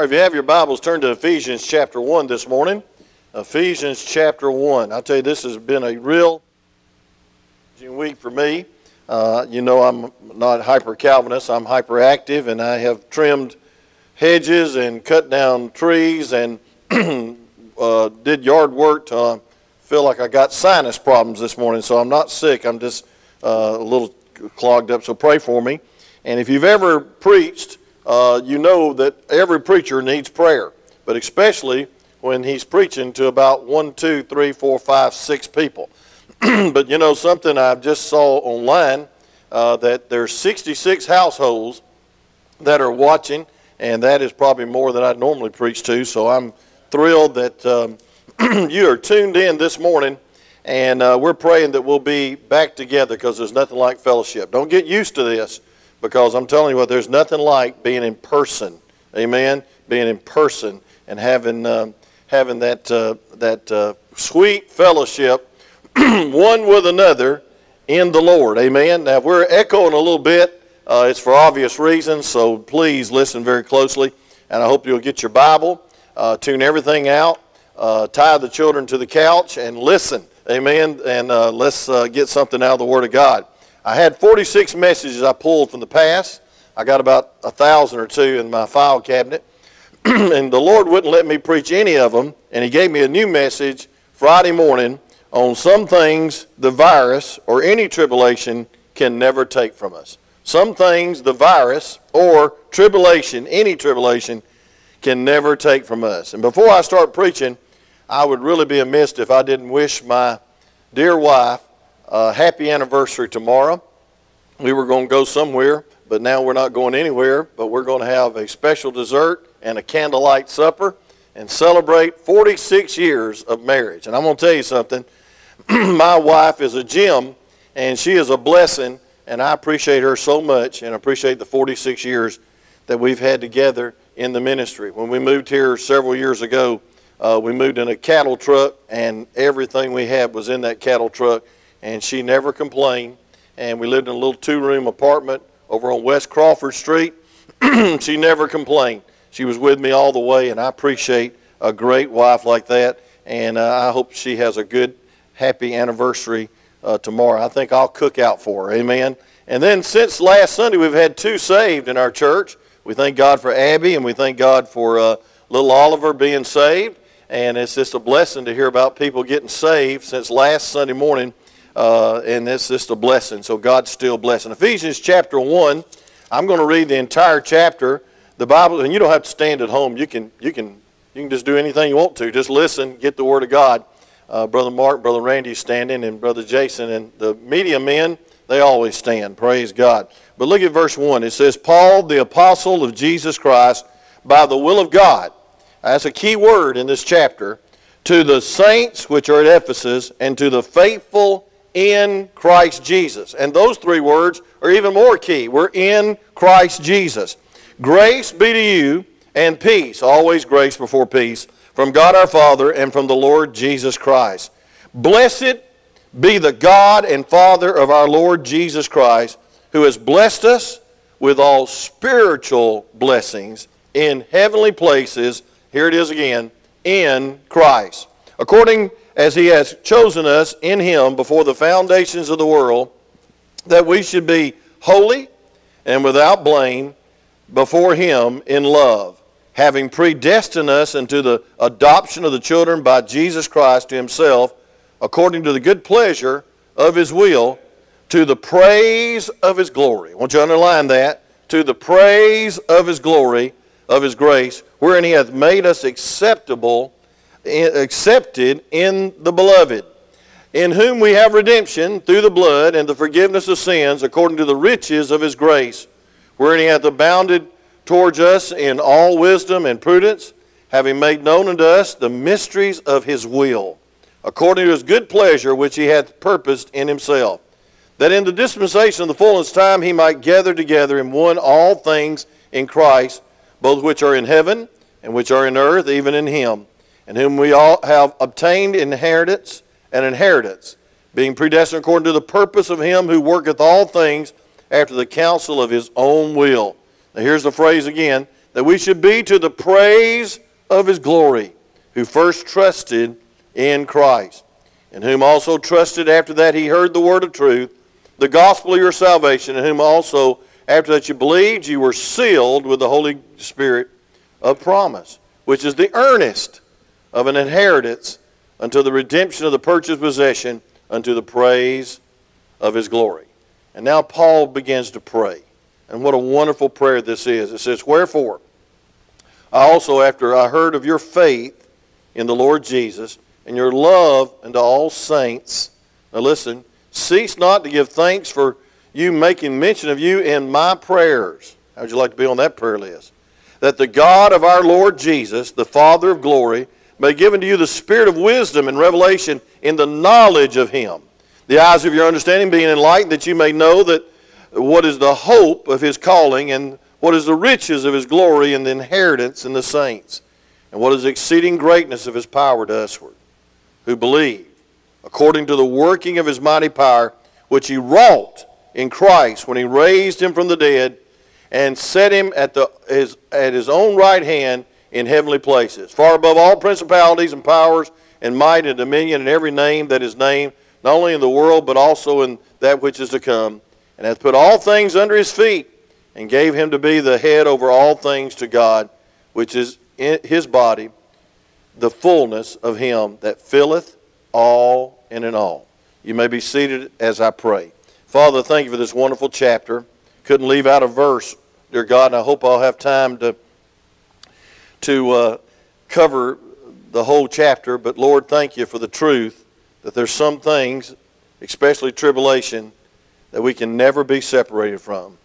If you have your Bibles, turn to Ephesians chapter 1 this morning. Ephesians chapter 1. I tell you, this has been a real week for me. Uh, you know, I'm not hyper Calvinist, I'm hyperactive, and I have trimmed hedges and cut down trees and uh, did yard work to uh, feel like I got sinus problems this morning. So I'm not sick, I'm just uh, a little clogged up. So pray for me. And if you've ever preached, uh, you know that every preacher needs prayer, but especially when he's preaching to about one, two, three, four, five, six people. but you know something I just saw online uh, that there's 66 households that are watching, and that is probably more than I'd normally preach to. So I'm thrilled that um, you are tuned in this morning, and uh, we're praying that we'll be back together because there's nothing like fellowship. Don't get used to this because I'm telling you what, there's nothing like being in person. Amen. Being in person and having uh, having that uh, that uh, sweet fellowship, one with another in the Lord. Amen. Now, if we're echoing a little bit, uh, it's for obvious reasons. So please listen very closely, and I hope you'll get your Bible, uh, tune everything out, uh, tie the children to the couch, and listen. Amen. And let's get something out of the Word of God. I had 46 messages I pulled from the past. I got about a thousand or two in my file cabinet. and the Lord wouldn't let me preach any of them. And He gave me a new message Friday morning on some things the virus or any tribulation can never take from us. Some things the virus or tribulation, any tribulation, can never take from us. And before I start preaching, I would really be amiss if I didn't wish my dear wife uh, happy anniversary tomorrow. We were going to go somewhere, but now we're not going anywhere, but we're going to have a special dessert and a candlelight supper and celebrate 46 years of marriage. And I'm going to tell you something. My wife is a gem, and she is a blessing, and I appreciate her so much and appreciate the 46 years that we've had together in the ministry. When we moved here several years ago, uh, we moved in a cattle truck, and everything we had was in that cattle truck and she never complained. And we lived in a little two room apartment over on West Crawford Street. she never complained. She was with me all the way, and I appreciate a great wife like that. And uh, I hope she has a good, happy anniversary uh, tomorrow. I think I'll cook out for her. Amen. And then since last Sunday, we've had two saved in our church. We thank God for Abby, and we thank God for uh, little Oliver being saved. And it's just a blessing to hear about people getting saved since last Sunday morning uh, and it's just a blessing. So God's still blessing. Ephesians chapter 1, I'm going to read the entire chapter. The Bible, and you don't have to stand at home. You can, you can, you can just do anything you want to. Just listen, get the Word of God. Uh, Brother Mark, Brother Randy standing, and Brother Jason, and the media men, they always stand. Praise God. But look at verse 1. It says, Paul, the apostle of Jesus Christ, by the will of God. That's a key word in this chapter. To the saints which are at Ephesus, and to the faithful in Christ Jesus. And those three words are even more key. We're in Christ Jesus. Grace be to you and peace, always grace before peace, from God our Father and from the Lord Jesus Christ. Blessed be the God and Father of our Lord Jesus Christ, who has blessed us with all spiritual blessings in heavenly places. Here it is again, in Christ. According as he has chosen us in him before the foundations of the world, that we should be holy and without blame before him in love, having predestined us into the adoption of the children by Jesus Christ to himself, according to the good pleasure of his will, to the praise of his glory. I want you to underline that. To the praise of his glory, of his grace, wherein he hath made us acceptable accepted in the beloved, in whom we have redemption through the blood and the forgiveness of sins according to the riches of his grace, wherein he hath abounded towards us in all wisdom and prudence, having made known unto us the mysteries of his will, according to his good pleasure which he hath purposed in himself, that in the dispensation of the fullness time he might gather together in one all things in Christ, both which are in heaven and which are in earth, even in him in whom we all have obtained inheritance and inheritance, being predestined according to the purpose of him who worketh all things after the counsel of his own will. Now here's the phrase again, that we should be to the praise of his glory, who first trusted in Christ, in whom also trusted after that he heard the word of truth, the gospel of your salvation, in whom also after that you believed, you were sealed with the Holy Spirit of promise, which is the earnest of an inheritance until the redemption of the purchased possession unto the praise of his glory. And now Paul begins to pray. And what a wonderful prayer this is. It says, Wherefore, I also, after I heard of your faith in the Lord Jesus and your love unto all saints, now listen, cease not to give thanks for you making mention of you in my prayers. How would you like to be on that prayer list? That the God of our Lord Jesus, the Father of glory, may give unto you the spirit of wisdom and revelation in the knowledge of him. The eyes of your understanding being enlightened, that you may know that what is the hope of his calling and what is the riches of his glory and the inheritance in the saints, and what is the exceeding greatness of his power to usward, who believe, according to the working of his mighty power, which he wrought in Christ when he raised him from the dead and set him at, the, his, at his own right hand in heavenly places, far above all principalities and powers and might and dominion and every name that is named, not only in the world but also in that which is to come, and hath put all things under his feet, and gave him to be the head over all things to God, which is in his body, the fullness of him that filleth all and in all. You may be seated as I pray. Father, thank you for this wonderful chapter. Couldn't leave out a verse, dear God, and I hope I'll have time to to uh, cover the whole chapter, but Lord, thank you for the truth that there's some things, especially tribulation, that we can never be separated from.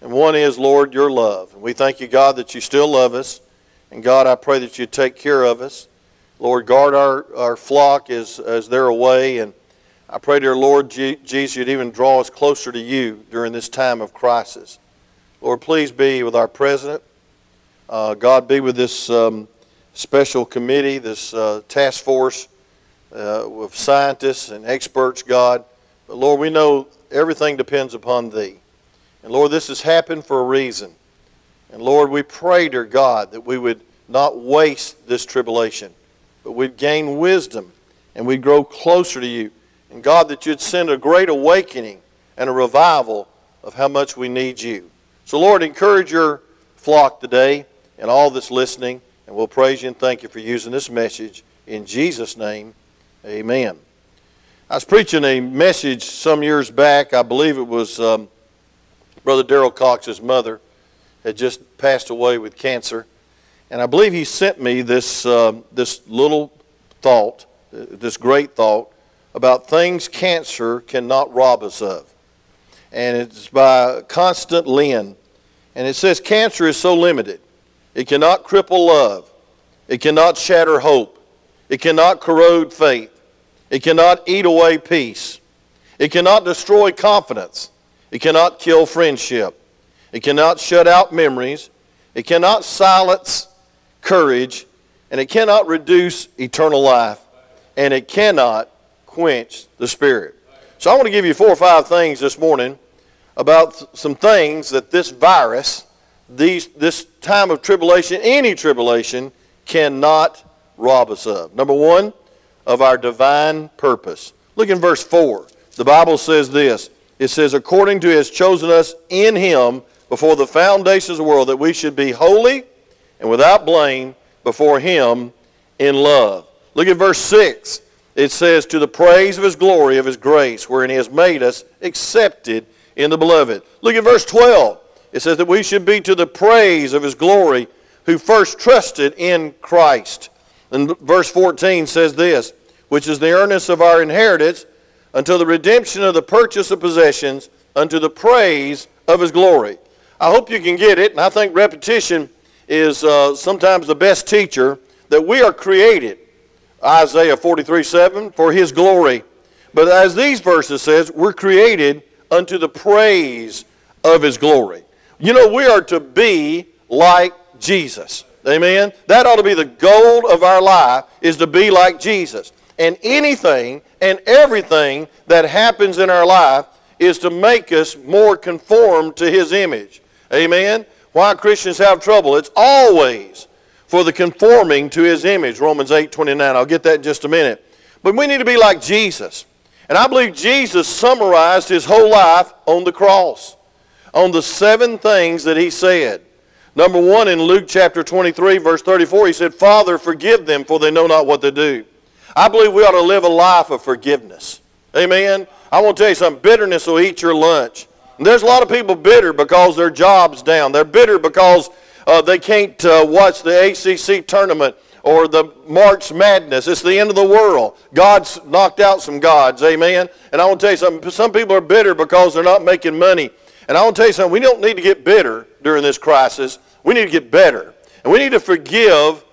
And one is, Lord, your love. And we thank you, God, that you still love us. And God, I pray that you take care of us. Lord, guard our, our flock as, as they're away. And I pray, dear Lord Jesus, you'd even draw us closer to you during this time of crisis. Lord, please be with our president. Uh, God be with this um, special committee, this uh, task force uh, of scientists and experts, God. But Lord, we know everything depends upon Thee. And Lord, this has happened for a reason. And Lord, we pray, dear God, that we would not waste this tribulation, but we'd gain wisdom and we'd grow closer to you. And God, that you'd send a great awakening and a revival of how much we need you. So, Lord, encourage your flock today and all that's listening. And we'll praise you and thank you for using this message. In Jesus' name, amen. I was preaching a message some years back. I believe it was um, Brother Darrell Cox's mother had just passed away with cancer. And I believe he sent me this, uh, this little thought, this great thought, about things cancer cannot rob us of. And it's by Constant Lynn. And it says cancer is so limited. It cannot cripple love. It cannot shatter hope. It cannot corrode faith. It cannot eat away peace. It cannot destroy confidence. It cannot kill friendship. It cannot shut out memories. It cannot silence courage. And it cannot reduce eternal life. And it cannot quench the Spirit. So I want to give you four or five things this morning about some things that this virus these, this time of tribulation, any tribulation, cannot rob us of. Number one, of our divine purpose. Look in verse 4. The Bible says this It says, According to His chosen us in Him before the foundations of the world, that we should be holy and without blame before Him in love. Look at verse 6. It says, To the praise of His glory, of His grace, wherein He has made us accepted in the beloved. Look at verse 12. It says that we should be to the praise of his glory who first trusted in Christ. And verse 14 says this, which is the earnest of our inheritance until the redemption of the purchase of possessions unto the praise of his glory. I hope you can get it, and I think repetition is uh, sometimes the best teacher that we are created. Isaiah 43 7, for his glory. But as these verses says, we're created unto the praise of his glory. You know, we are to be like Jesus. Amen? That ought to be the goal of our life, is to be like Jesus. And anything and everything that happens in our life is to make us more conformed to His image. Amen? Why Christians have trouble? It's always for the conforming to his image. Romans 8 29. I'll get that in just a minute. But we need to be like Jesus. And I believe Jesus summarized his whole life on the cross, on the seven things that he said. Number one, in Luke chapter 23, verse 34, he said, Father, forgive them, for they know not what they do. I believe we ought to live a life of forgiveness. Amen. I want to tell you something. Bitterness will eat your lunch. And there's a lot of people bitter because their job's down. They're bitter because uh, they can't uh, watch the ACC tournament or the March Madness. It's the end of the world. God's knocked out some gods. Amen. And I want to tell you something. Some people are bitter because they're not making money. And I want to tell you something. We don't need to get bitter during this crisis. We need to get better. And we need to forgive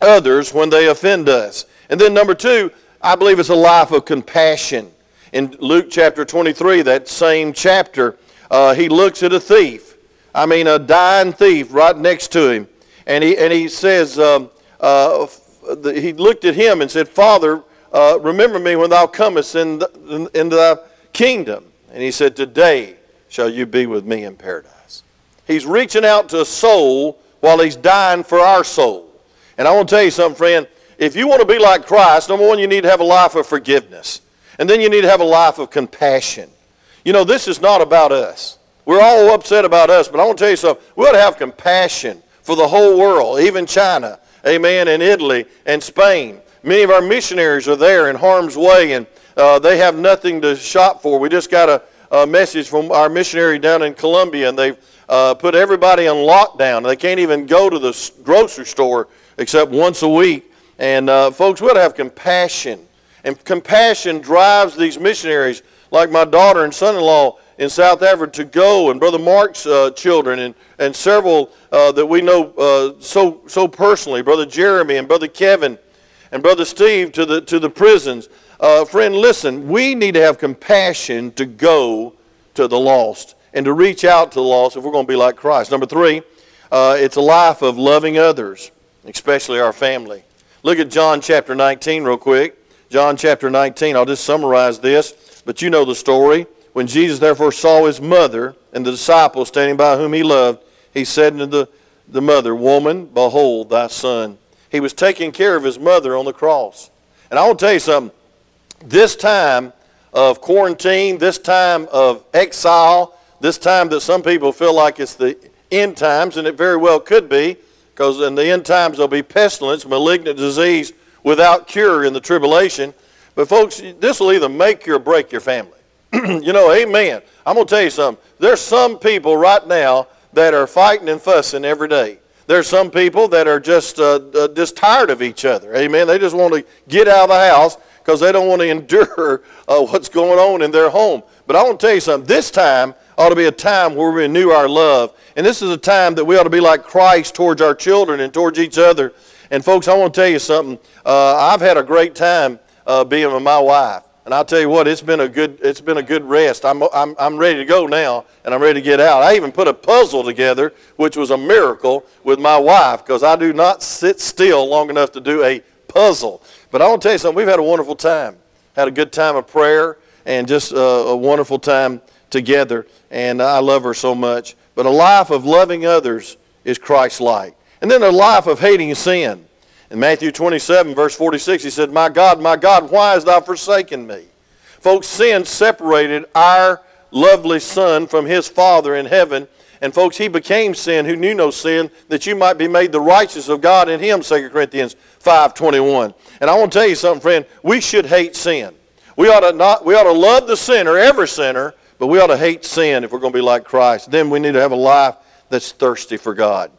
others when they offend us. And then number two, I believe it's a life of compassion. In Luke chapter 23, that same chapter, uh, he looks at a thief. I mean, a dying thief right next to him. And he, and he says, um, uh, the, he looked at him and said, Father, uh, remember me when thou comest in the, in thy kingdom. And he said, Today shall you be with me in paradise. He's reaching out to a soul while he's dying for our soul. And I want to tell you something, friend. If you want to be like Christ, number one, you need to have a life of forgiveness. And then you need to have a life of compassion. You know, this is not about us. We're all upset about us, but I want to tell you something. We ought to have compassion for the whole world, even China, amen, and Italy and Spain. Many of our missionaries are there in harm's way, and uh, they have nothing to shop for. We just got a, a message from our missionary down in Colombia, and they've uh, put everybody on lockdown. They can't even go to the grocery store except once a week. And uh, folks, we have compassion. And compassion drives these missionaries, like my daughter and son-in-law in South Africa, to go, and Brother Mark's uh, children, and, and several uh, that we know uh, so, so personally, Brother Jeremy and Brother Kevin and Brother Steve to the, to the prisons. Uh, friend, listen, we need to have compassion to go to the lost and to reach out to the lost if we're going to be like Christ. Number three, uh, it's a life of loving others, especially our family. Look at John chapter 19 real quick. John chapter 19, I'll just summarize this, but you know the story. When Jesus therefore saw his mother and the disciples standing by whom he loved, he said unto the, the mother, Woman, behold thy son. He was taking care of his mother on the cross. And I to tell you something. This time of quarantine, this time of exile, this time that some people feel like it's the end times, and it very well could be, because in the end times there'll be pestilence, malignant disease without cure in the tribulation. But folks, this will either make you or break your family. you know, amen. I'm going to tell you something. There's some people right now that are fighting and fussing every day. There's some people that are just uh, uh, just tired of each other. Amen. They just want to get out of the house because they don't want to endure uh, what's going on in their home. But I want to tell you something. This time ought to be a time where we renew our love. And this is a time that we ought to be like Christ towards our children and towards each other. And folks, I want to tell you something. Uh, I've had a great time uh, being with my wife. And I'll tell you what, it's been a good, it's been a good rest. I'm, I'm, I'm ready to go now, and I'm ready to get out. I even put a puzzle together, which was a miracle with my wife, because I do not sit still long enough to do a puzzle. But I want to tell you something. We've had a wonderful time. Had a good time of prayer, and just uh, a wonderful time together, and I love her so much. But a life of loving others is Christ-like. And then a life of hating sin. In Matthew 27, verse 46, he said, My God, my God, why hast thou forsaken me? Folks, sin separated our lovely Son from his Father in heaven. And folks, he became sin who knew no sin, that you might be made the righteous of God in him, 2 Corinthians 5.21. And I want to tell you something, friend. We should hate sin. We ought to, not, we ought to love the sinner, every sinner, but we ought to hate sin if we're going to be like Christ. Then we need to have a life that's thirsty for God.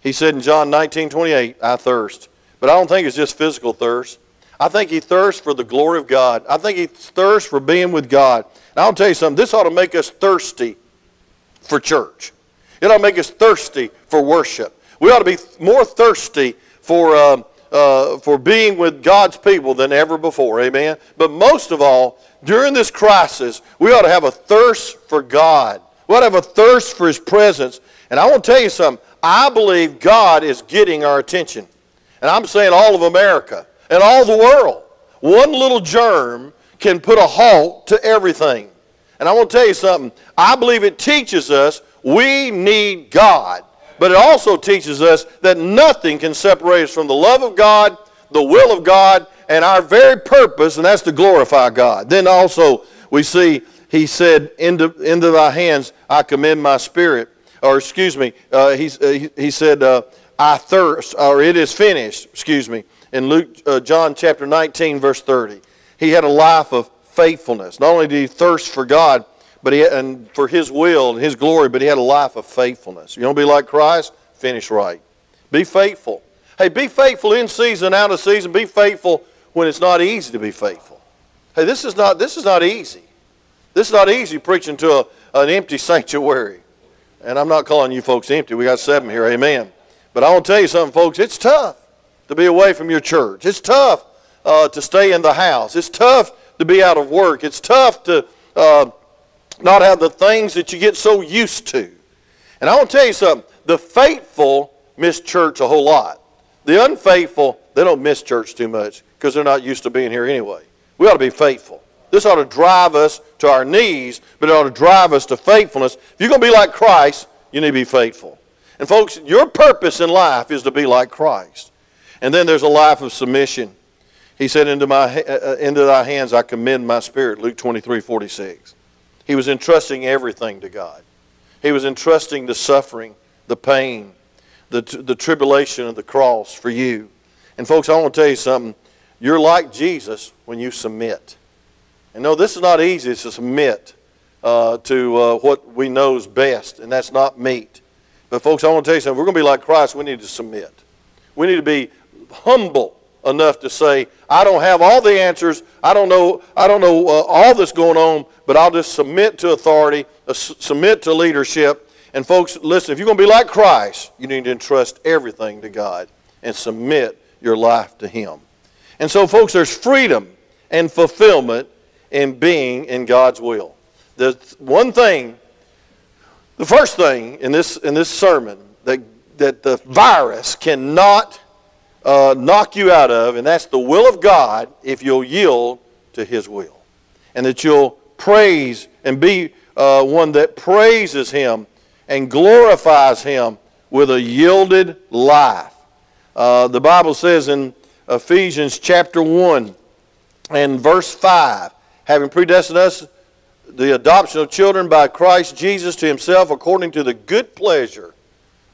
He said in John 19, 28, I thirst. But I don't think it's just physical thirst. I think he thirsts for the glory of God. I think he thirsts for being with God. And I'll tell you something, this ought to make us thirsty for church. It ought to make us thirsty for worship. We ought to be more thirsty for, uh, uh, for being with God's people than ever before. Amen. But most of all, during this crisis, we ought to have a thirst for God. We ought to have a thirst for His presence. And I want to tell you something. I believe God is getting our attention. And I'm saying all of America and all the world. One little germ can put a halt to everything. And I want to tell you something. I believe it teaches us we need God. But it also teaches us that nothing can separate us from the love of God, the will of God, and our very purpose, and that's to glorify God. Then also we see he said, into, into thy hands I commend my spirit. Or excuse me, uh, he, uh, he, said, uh, I thirst, or it is finished, excuse me, in Luke, uh, John chapter 19, verse 30. He had a life of faithfulness. Not only did he thirst for God, but he and for his will and his glory, but he had a life of faithfulness. You want to be like Christ? Finish right. Be faithful. Hey, be faithful in season, out of season. Be faithful when it's not easy to be faithful. Hey, this is not, this is not easy. This is not easy preaching to a, an empty sanctuary. And I'm not calling you folks empty. We got seven here, amen. But I want to tell you something, folks. It's tough to be away from your church. It's tough uh, to stay in the house. It's tough to be out of work. It's tough to uh, not have the things that you get so used to. And I want to tell you something. The faithful miss church a whole lot. The unfaithful, they don't miss church too much because they're not used to being here anyway. We ought to be faithful. This ought to drive us to our knees, but it ought to drive us to faithfulness. If you're going to be like Christ, you need to be faithful. And folks, your purpose in life is to be like Christ. And then there's a life of submission. He said, into, my, uh, uh into thy hands I commend my spirit, Luke 23, 46. He was entrusting everything to God. He was entrusting the suffering, the pain, the, the tribulation of the cross for you. And folks, I want to tell you something. You're like Jesus when you submit. And no, this is not easy to submit uh, to uh, what we know is best, and that's not meat. But folks, I want to tell you something. We're going to be like Christ, we need to submit. We need to be humble enough to say, I don't have all the answers. I don't know, I don't know uh, all that's going on, but I'll just submit to authority, uh, submit to leadership. And folks, listen, if you're going to be like Christ, you need to entrust everything to God and submit your life to Him. And so, folks, there's freedom and fulfillment in being in God's will. The one thing, the first thing in this, in this sermon that, that the virus cannot uh, knock you out of, and that's the will of God if you'll yield to His will. And that you'll praise and be uh, one that praises Him and glorifies Him with a yielded life. Uh, the Bible says in Ephesians chapter 1 and verse 5 having predestined us the adoption of children by Christ Jesus to himself according to the good pleasure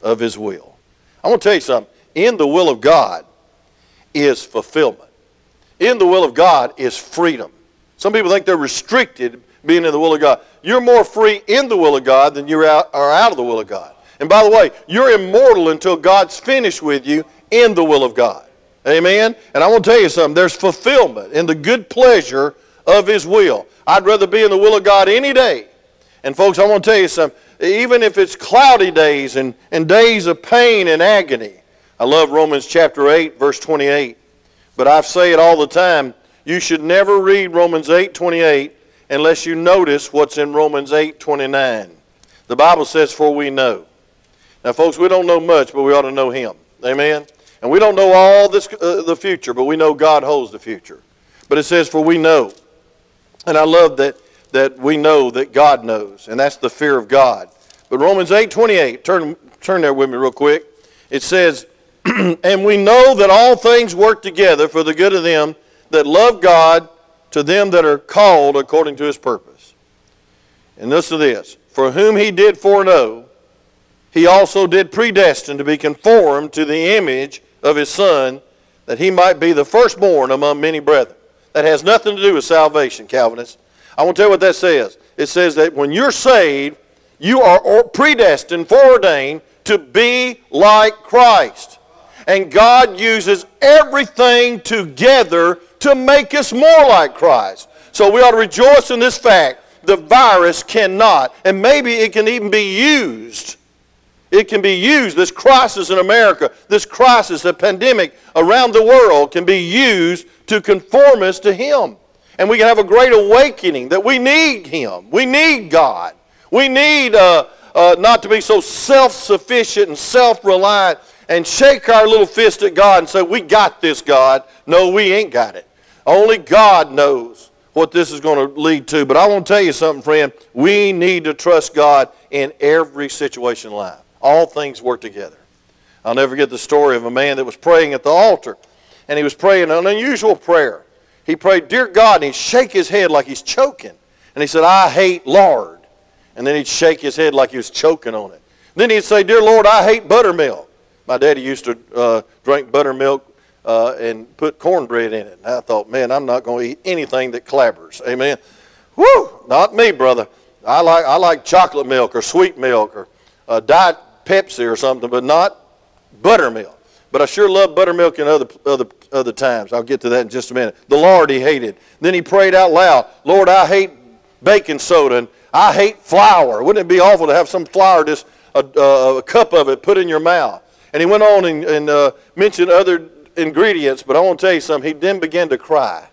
of his will. I want to tell you something. In the will of God is fulfillment. In the will of God is freedom. Some people think they're restricted being in the will of God. You're more free in the will of God than you are out of the will of God. And by the way, you're immortal until God's finished with you in the will of God. Amen? And I want to tell you something. There's fulfillment in the good pleasure of His will. I'd rather be in the will of God any day. And folks, I want to tell you something. Even if it's cloudy days and, and days of pain and agony, I love Romans chapter 8, verse 28. But I say it all the time. You should never read Romans 8, 28 unless you notice what's in Romans 8, 29. The Bible says, For we know. Now, folks, we don't know much, but we ought to know Him. Amen? And we don't know all this, uh, the future, but we know God holds the future. But it says, For we know. And I love that, that we know that God knows, and that's the fear of God. But Romans 8 28, turn, turn there with me real quick. It says, And we know that all things work together for the good of them that love God, to them that are called according to his purpose. And listen to this For whom he did foreknow, he also did predestine to be conformed to the image of his Son, that he might be the firstborn among many brethren. That has nothing to do with salvation, Calvinists. I want to tell you what that says. It says that when you're saved, you are predestined, foreordained to be like Christ. And God uses everything together to make us more like Christ. So we ought to rejoice in this fact. The virus cannot, and maybe it can even be used. It can be used, this crisis in America, this crisis, the pandemic around the world can be used to conform us to Him. And we can have a great awakening that we need Him. We need God. We need uh, uh, not to be so self sufficient and self reliant and shake our little fist at God and say, We got this, God. No, we ain't got it. Only God knows what this is going to lead to. But I want to tell you something, friend. We need to trust God in every situation in life. All things work together. I'll never forget the story of a man that was praying at the altar, and he was praying an unusual prayer. He prayed, Dear God, and he'd shake his head like he's choking. And he said, I hate lard. And then he'd shake his head like he was choking on it. Then he'd say, Dear Lord, I hate buttermilk. My daddy used to uh, drink buttermilk uh, and put cornbread in it. And I thought, man, I'm not going to eat anything that clabbers. Amen. Woo! Not me, brother. I like, I like chocolate milk or sweet milk or uh, Diet Pepsi or something, but not buttermilk. But I sure love buttermilk in other, other, other times. I'll get to that in just a minute. The Lord he hated. Then he prayed out loud, Lord, I hate baking soda and I hate flour. Wouldn't it be awful to have some flour, just a, a, a cup of it, put in your mouth? And he went on and, and uh, mentioned other ingredients, but I want to tell you something. He then began to cry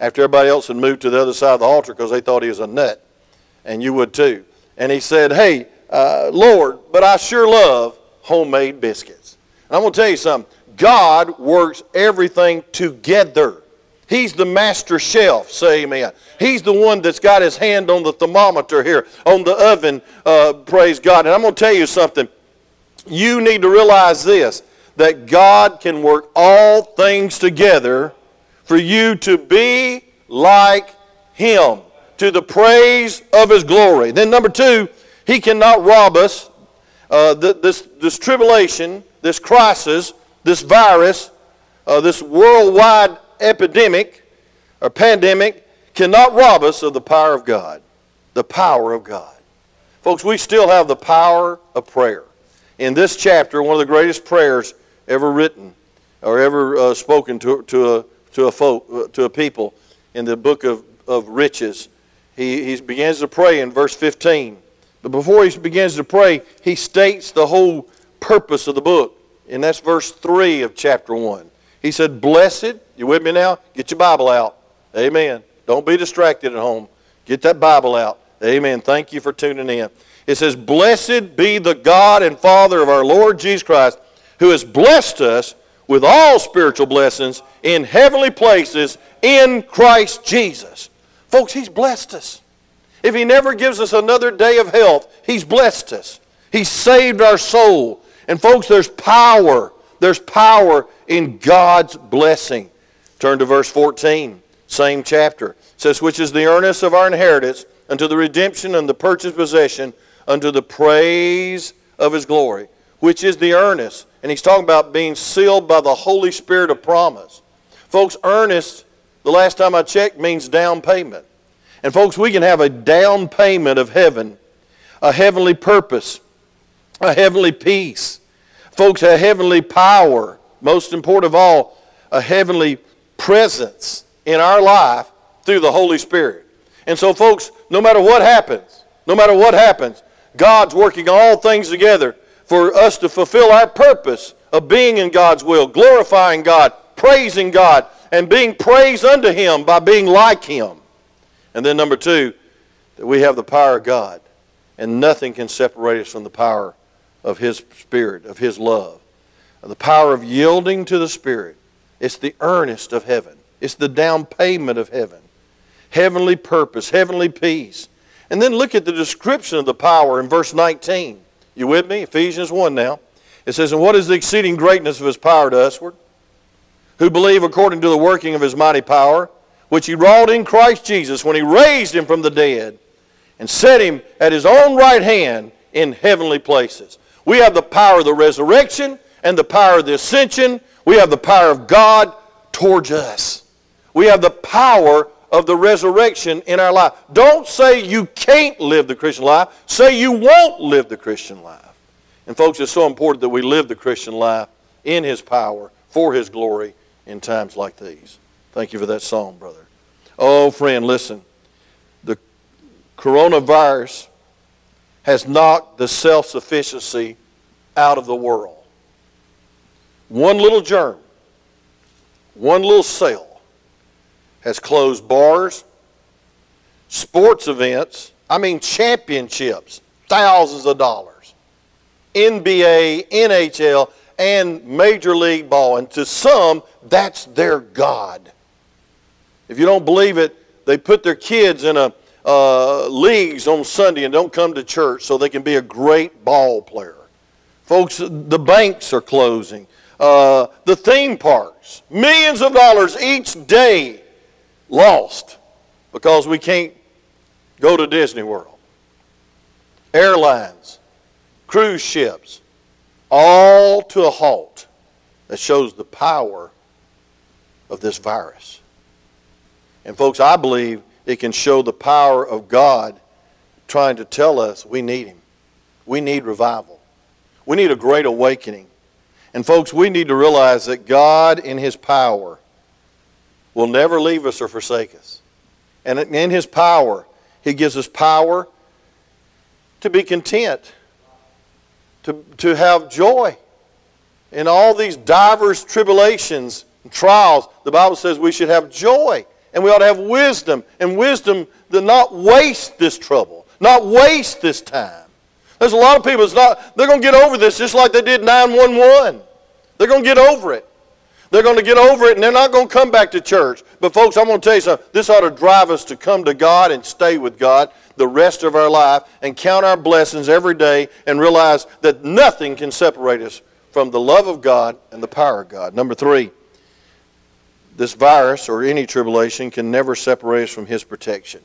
after everybody else had moved to the other side of the altar because they thought he was a nut, and you would too. And he said, Hey, uh, Lord, but I sure love homemade biscuits. And I'm going to tell you something. God works everything together. He's the master chef, say amen. He's the one that's got his hand on the thermometer here, on the oven, uh, praise God. And I'm going to tell you something. You need to realize this that God can work all things together for you to be like Him, to the praise of His glory. Then, number two, He cannot rob us. Uh, this, this tribulation, this crisis, this virus, uh, this worldwide epidemic or pandemic cannot rob us of the power of God. The power of God. Folks, we still have the power of prayer. In this chapter, one of the greatest prayers ever written or ever uh, spoken to, to, a, to, a folk, uh, to a people in the book of, of riches. He, he begins to pray in verse 15. But before he begins to pray, he states the whole purpose of the book. And that's verse 3 of chapter 1. He said, Blessed, you with me now? Get your Bible out. Amen. Don't be distracted at home. Get that Bible out. Amen. Thank you for tuning in. It says, Blessed be the God and Father of our Lord Jesus Christ who has blessed us with all spiritual blessings in heavenly places in Christ Jesus. Folks, He's blessed us. If He never gives us another day of health, He's blessed us. He saved our soul. And folks, there's power. There's power in God's blessing. Turn to verse 14, same chapter. It says, Which is the earnest of our inheritance unto the redemption and the purchased possession unto the praise of His glory. Which is the earnest and he's talking about being sealed by the Holy Spirit of promise. Folks, earnest, the last time I checked, means down payment. And folks, we can have a down payment of heaven, a heavenly purpose, a heavenly peace. Folks, a heavenly power. Most important of all, a heavenly presence in our life through the Holy Spirit. And so, folks, no matter what happens, no matter what happens, God's working all things together for us to fulfill our purpose of being in God's will, glorifying God, praising God, and being praised unto Him by being like Him. And then, number two, that we have the power of God, and nothing can separate us from the power of His Spirit, of His love. The power of yielding to the Spirit. It's the earnest of heaven, it's the down payment of heaven. Heavenly purpose, heavenly peace. And then look at the description of the power in verse 19. You with me? Ephesians 1 now. It says, And what is the exceeding greatness of his power to usward? Who believe according to the working of his mighty power, which he wrought in Christ Jesus when he raised him from the dead and set him at his own right hand in heavenly places. We have the power of the resurrection and the power of the ascension. We have the power of God towards us. We have the power of the resurrection in our life. Don't say you can't live the Christian life. Say you won't live the Christian life. And folks, it's so important that we live the Christian life in His power, for His glory, in times like these. Thank you for that song, brother. Oh, friend, listen. The coronavirus has knocked the self sufficiency out of the world. One little germ, one little cell has closed bars, sports events, I mean championships, thousands of dollars, NBA, NHL, and Major League Ball. And to some, that's their God. If you don't believe it, they put their kids in a uh, leagues on Sunday and don't come to church so they can be a great ball player. Folks, the banks are closing. Uh, the theme parks, millions of dollars each day lost because we can't go to Disney World. Airlines, cruise ships, all to a halt. That shows the power of this virus. And, folks, I believe it can show the power of God trying to tell us we need Him. We need revival. We need a great awakening. And, folks, we need to realize that God, in His power, will never leave us or forsake us. And in His power, He gives us power to be content, to, to have joy. In all these divers tribulations and trials, the Bible says we should have joy and we ought to have wisdom. And wisdom to not waste this trouble, not waste this time. There's a lot of people, it's not, they're going to get over this just like they did 911. They're going to get over it. They're going to get over it and they're not going to come back to church. But, folks, I'm going to tell you something. This ought to drive us to come to God and stay with God the rest of our life and count our blessings every day and realize that nothing can separate us from the love of God and the power of God. Number three, this virus or any tribulation can never separate us from His protection.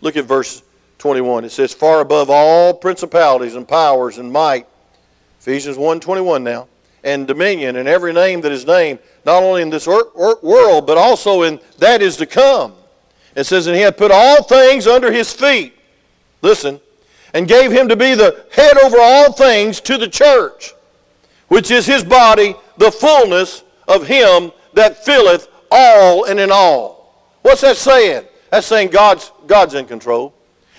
Look at verse 21. It says, Far above all principalities and powers and might, Ephesians 1.21 now, and dominion and every name that is named, not only in this world, but also in that is to come. It says, And he had put all things under his feet. Listen. And gave him to be the head over all things to the church, which is his body, the fullness of him that filleth all and in all. What's that saying? That's saying God's, God's in control.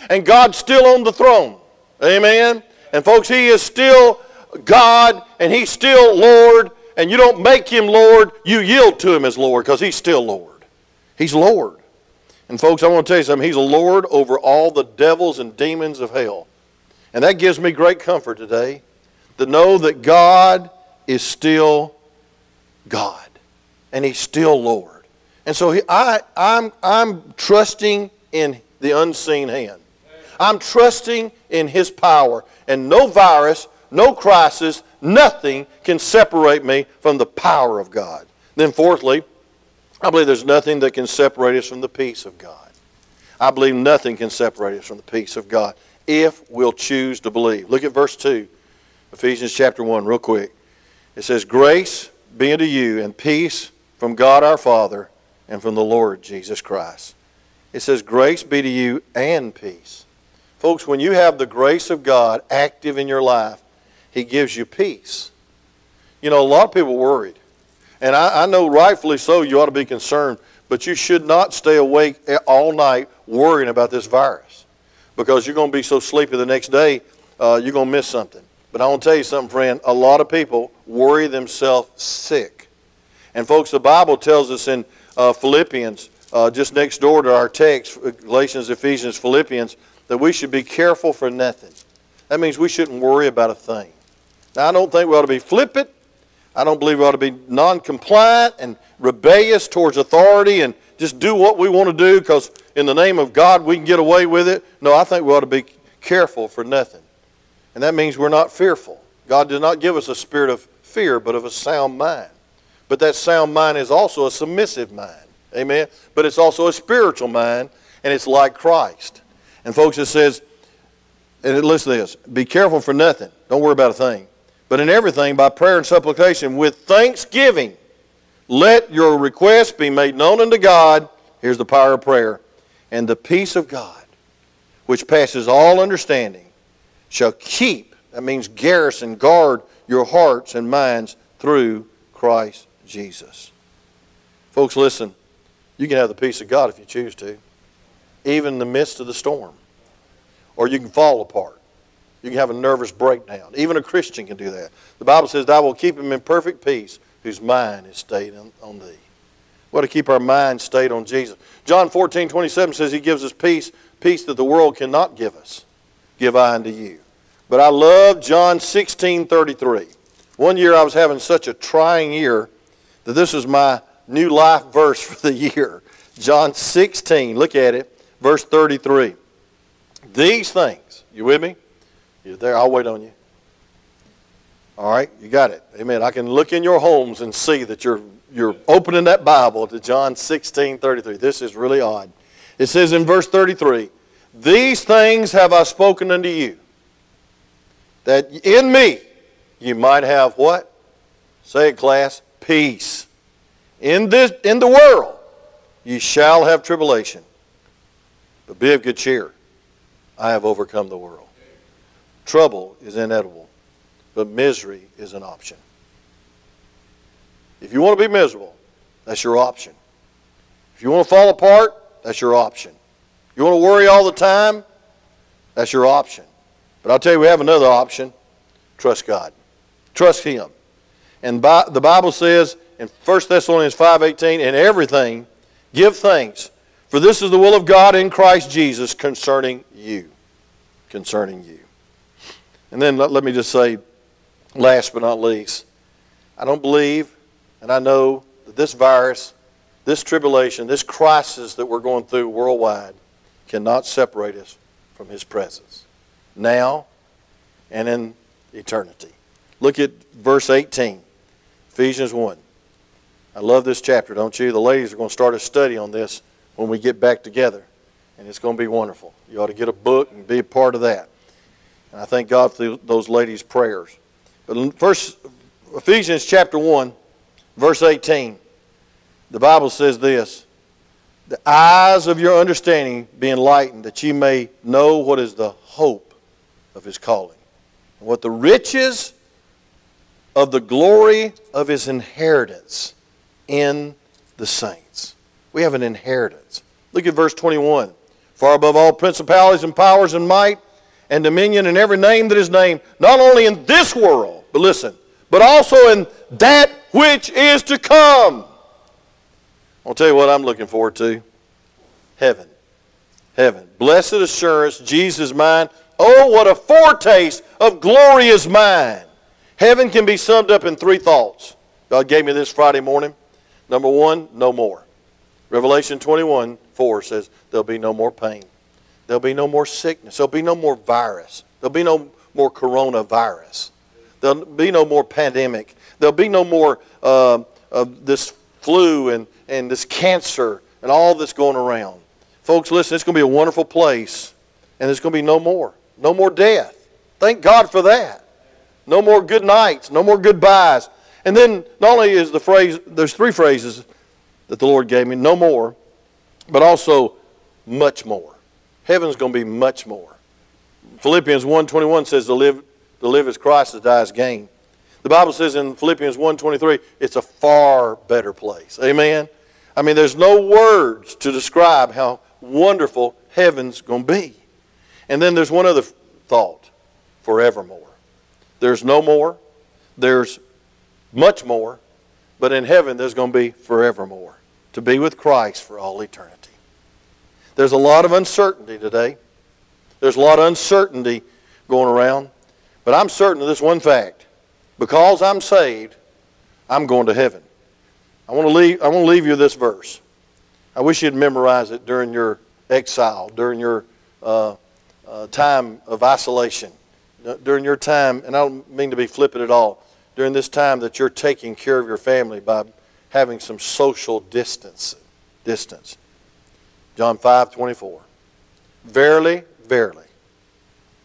And God's still on the throne. Amen? And folks, He is still God and He's still Lord. And you don't make Him Lord, you yield to Him as Lord because He's still Lord. He's Lord. And folks, I want to tell you something. He's a Lord over all the devils and demons of hell. And that gives me great comfort today to know that God is still God. And He's still Lord. And so he, I, I'm, I'm trusting in the unseen hand. I'm trusting in His power. And no virus, no crisis, nothing can separate me from the power of God. Then, fourthly, I believe there's nothing that can separate us from the peace of God. I believe nothing can separate us from the peace of God if we'll choose to believe. Look at verse 2, Ephesians chapter 1, real quick. It says, Grace be unto you and peace from God our Father and from the Lord Jesus Christ. It says, Grace be to you and peace. Folks, when you have the grace of God active in your life, He gives you peace. You know, a lot of people worried. And I, I know rightfully so you ought to be concerned, but you should not stay awake all night worrying about this virus because you're going to be so sleepy the next day, uh, you're going to miss something. But I want to tell you something, friend. A lot of people worry themselves sick. And, folks, the Bible tells us in uh, Philippians, uh, just next door to our text, Galatians, Ephesians, Philippians, that we should be careful for nothing. That means we shouldn't worry about a thing. Now, I don't think we ought to be flippant I don't believe we ought to be non compliant and rebellious towards authority and just do what we want to do because in the name of God we can get away with it. No, I think we ought to be careful for nothing. And that means we're not fearful. God did not give us a spirit of fear, but of a sound mind. But that sound mind is also a submissive mind. Amen? But it's also a spiritual mind, and it's like Christ. And folks, it says, and listen to this be careful for nothing. Don't worry about a thing. But in everything, by prayer and supplication, with thanksgiving, let your requests be made known unto God. Here's the power of prayer. And the peace of God, which passes all understanding, shall keep, that means garrison, guard your hearts and minds through Christ Jesus. Folks, listen. You can have the peace of God if you choose to, even in the midst of the storm. Or you can fall apart. You can have a nervous breakdown. Even a Christian can do that. The Bible says, I will keep him in perfect peace whose mind is stayed on, on thee. We to keep our mind stayed on Jesus. John 14, 27 says he gives us peace, peace that the world cannot give us. Give I unto you. But I love John 16, 33. One year I was having such a trying year that this is my new life verse for the year. John 16, look at it, verse 33. These things, you with me? You're there. I'll wait on you. All right, you got it. Amen. I can look in your homes and see that you're you're opening that Bible to John 16, 33. This is really odd. It says in verse 33, These things have I spoken unto you, that in me you might have what? Say it, class. Peace. In this in the world ye shall have tribulation. But be of good cheer. I have overcome the world. Trouble is inedible, but misery is an option. If you want to be miserable, that's your option. If you want to fall apart, that's your option. You want to worry all the time, that's your option. But I'll tell you, we have another option. Trust God. Trust Him. And the Bible says in 1 Thessalonians 5.18, in everything, give thanks, for this is the will of God in Christ Jesus concerning you. Concerning you. And then let, let me just say, last but not least, I don't believe and I know that this virus, this tribulation, this crisis that we're going through worldwide cannot separate us from His presence now and in eternity. Look at verse 18, Ephesians 1. I love this chapter, don't you? The ladies are going to start a study on this when we get back together, and it's going to be wonderful. You ought to get a book and be a part of that. And I thank God for those ladies' prayers. But first, Ephesians chapter 1, Verse 18, the Bible says this The eyes of your understanding be enlightened, that ye may know what is the hope of his calling, and what the riches of the glory of his inheritance in the saints. We have an inheritance. Look at verse 21. Far above all principalities and powers and might and dominion and every name that is named, not only in this world, but listen, but also in that which is to come. I'll tell you what I'm looking forward to heaven. Heaven. Blessed assurance, Jesus mine. Oh, what a foretaste of glory is mine. Heaven can be summed up in three thoughts. God gave me this Friday morning. Number one, no more. Revelation 21 4 says, There'll be no more pain. There'll be no more sickness. There'll be no more virus. There'll be no more coronavirus. There'll be no more pandemic. There'll be no more uh, of this flu and, and this cancer and all that's going around. Folks, listen, it's going to be a wonderful place, and there's going to be no more. No more death. Thank God for that. No more good nights, no more goodbyes. And then not only is the phrase, there's three phrases that the Lord gave me no more, but also much more. Heaven's going to be much more. Philippians 1.21 says to live, to live as Christ, to die as gain. The Bible says in Philippians 1.23, it's a far better place. Amen? I mean, there's no words to describe how wonderful heaven's going to be. And then there's one other thought forevermore. There's no more, there's much more, but in heaven there's going to be forevermore to be with Christ for all eternity. There's a lot of uncertainty today. There's a lot of uncertainty going around, but I'm certain of this one fact because I'm saved, I'm going to heaven. I want to leave, I want to leave you this verse. I wish you'd memorize it during your exile, during your uh, uh, time of isolation, during your time, and I don't mean to be flippant at all, during this time that you're taking care of your family by having some social distance. Distance. John 5 24. Verily, verily.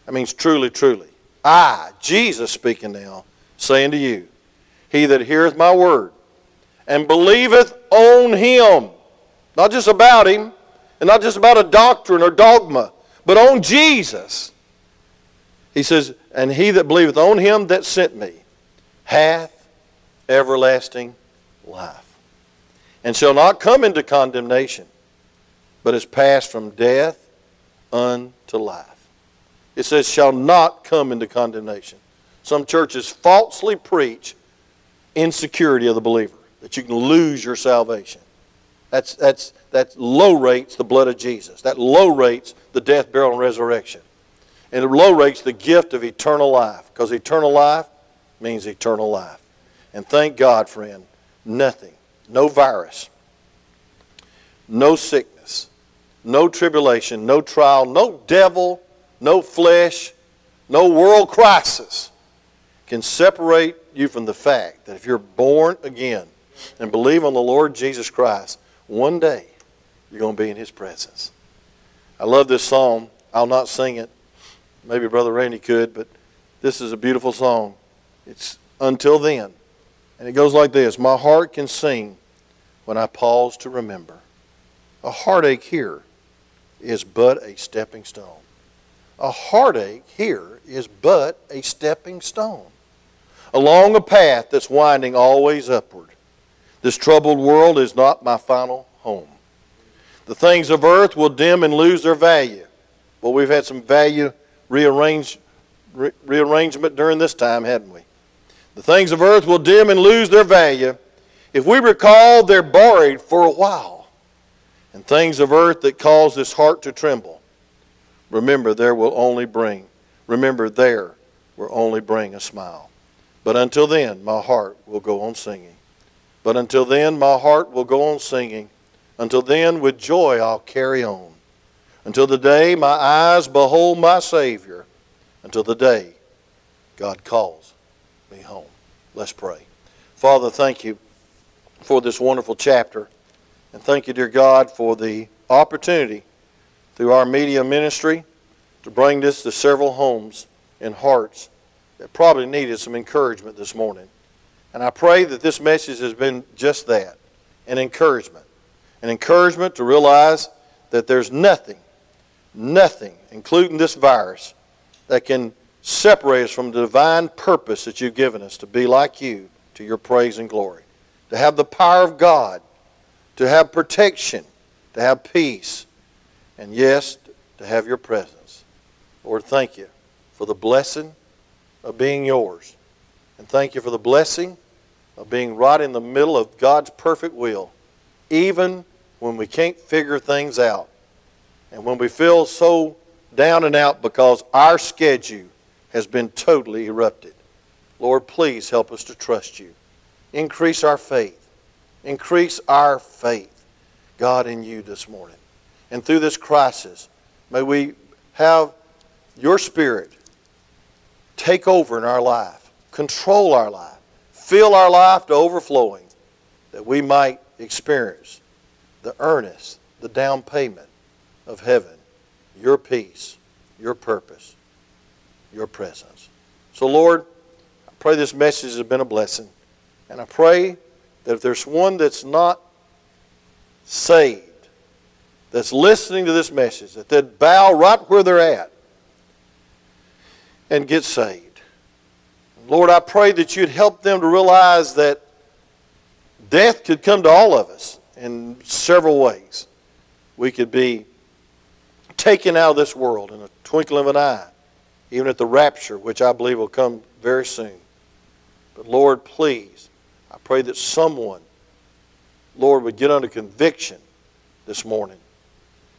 That means truly, truly. I, Jesus speaking now, saying to you, He that heareth my word and believeth on him, not just about him, and not just about a doctrine or dogma, but on Jesus. He says, And he that believeth on him that sent me hath everlasting life, and shall not come into condemnation, but is passed from death unto life. It says, shall not come into condemnation. Some churches falsely preach insecurity of the believer, that you can lose your salvation. That's, that's, that low rates the blood of Jesus. That low rates the death, burial, and resurrection. And it low rates the gift of eternal life, because eternal life means eternal life. And thank God, friend, nothing, no virus, no sickness, no tribulation, no trial, no devil, no flesh, no world crisis can separate you from the fact that if you're born again and believe on the Lord Jesus Christ, one day you're going to be in His presence. I love this song. I'll not sing it. Maybe Brother Randy could, but this is a beautiful song. It's Until Then. And it goes like this My heart can sing when I pause to remember. A heartache here is but a stepping stone. A heartache here is but a stepping stone. Along a path that's winding always upward. This troubled world is not my final home. The things of earth will dim and lose their value. Well, we've had some value rearrange, re- rearrangement during this time, hadn't we? The things of earth will dim and lose their value. If we recall, they're borrowed for a while. And things of earth that cause this heart to tremble, remember, there will only bring, remember, there will only bring a smile. But until then, my heart will go on singing. But until then, my heart will go on singing until then, with joy, I'll carry on. Until the day my eyes behold my Savior. Until the day God calls me home. Let's pray. Father, thank you for this wonderful chapter. And thank you, dear God, for the opportunity through our media ministry to bring this to several homes and hearts that probably needed some encouragement this morning. And I pray that this message has been just that an encouragement an encouragement to realize that there's nothing, nothing, including this virus, that can separate us from the divine purpose that you've given us to be like you to your praise and glory, to have the power of God, to have protection, to have peace, and yes, to have your presence. Lord, thank you for the blessing of being yours. And thank you for the blessing of being right in the middle of God's perfect will, even when we can't figure things out and when we feel so down and out because our schedule has been totally erupted. Lord, please help us to trust you. Increase our faith. Increase our faith, God, in you this morning. And through this crisis, may we have your Spirit take over in our life, control our life, fill our life to overflowing, that we might experience the earnest, the down payment of heaven, your peace, your purpose, your presence. So, Lord, I pray this message has been a blessing. And I pray if there's one that's not saved, that's listening to this message, that they'd bow right where they're at and get saved. Lord, I pray that you'd help them to realize that death could come to all of us in several ways. We could be taken out of this world in a twinkle of an eye, even at the rapture, which I believe will come very soon. But Lord, please, pray that someone, Lord, would get under conviction this morning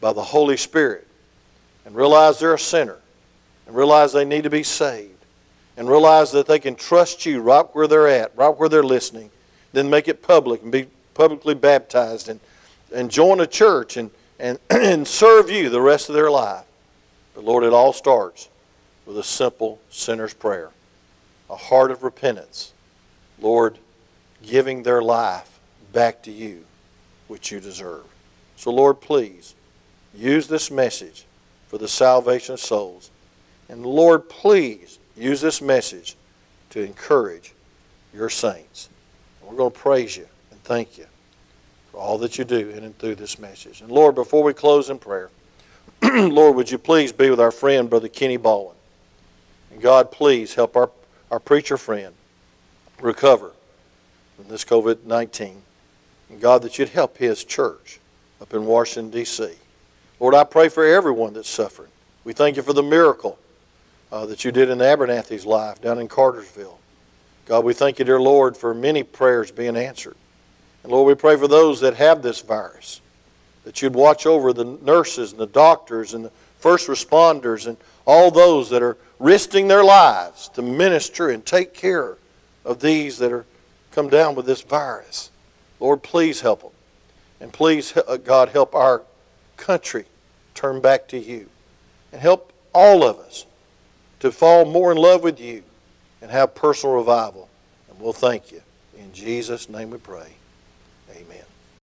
by the Holy Spirit and realize they're a sinner and realize they need to be saved and realize that they can trust you right where they're at, right where they're listening, then make it public and be publicly baptized and, and join a church and, and, and serve you the rest of their life. But Lord, it all starts with a simple sinner's prayer, a heart of repentance. Lord, giving their life back to you, which you deserve. So, Lord, please use this message for the salvation of souls. And Lord, please use this message to encourage your saints. We're going to praise you and thank you for all that you do in and through this message. And Lord, before we close in prayer, Lord, would you please be with our friend, Brother Kenny Baldwin. And God, please help our, our preacher friend recover this COVID 19. And God, that you'd help his church up in Washington, D.C. Lord, I pray for everyone that's suffering. We thank you for the miracle uh, that you did in Abernathy's life down in Cartersville. God, we thank you, dear Lord, for many prayers being answered. And Lord, we pray for those that have this virus, that you'd watch over the nurses and the doctors and the first responders and all those that are risking their lives to minister and take care of these that are come down with this virus. Lord, please help them. And please, uh, God, help our country turn back to you. And help all of us to fall more in love with you and have personal revival. And we'll thank you. In Jesus' name we pray.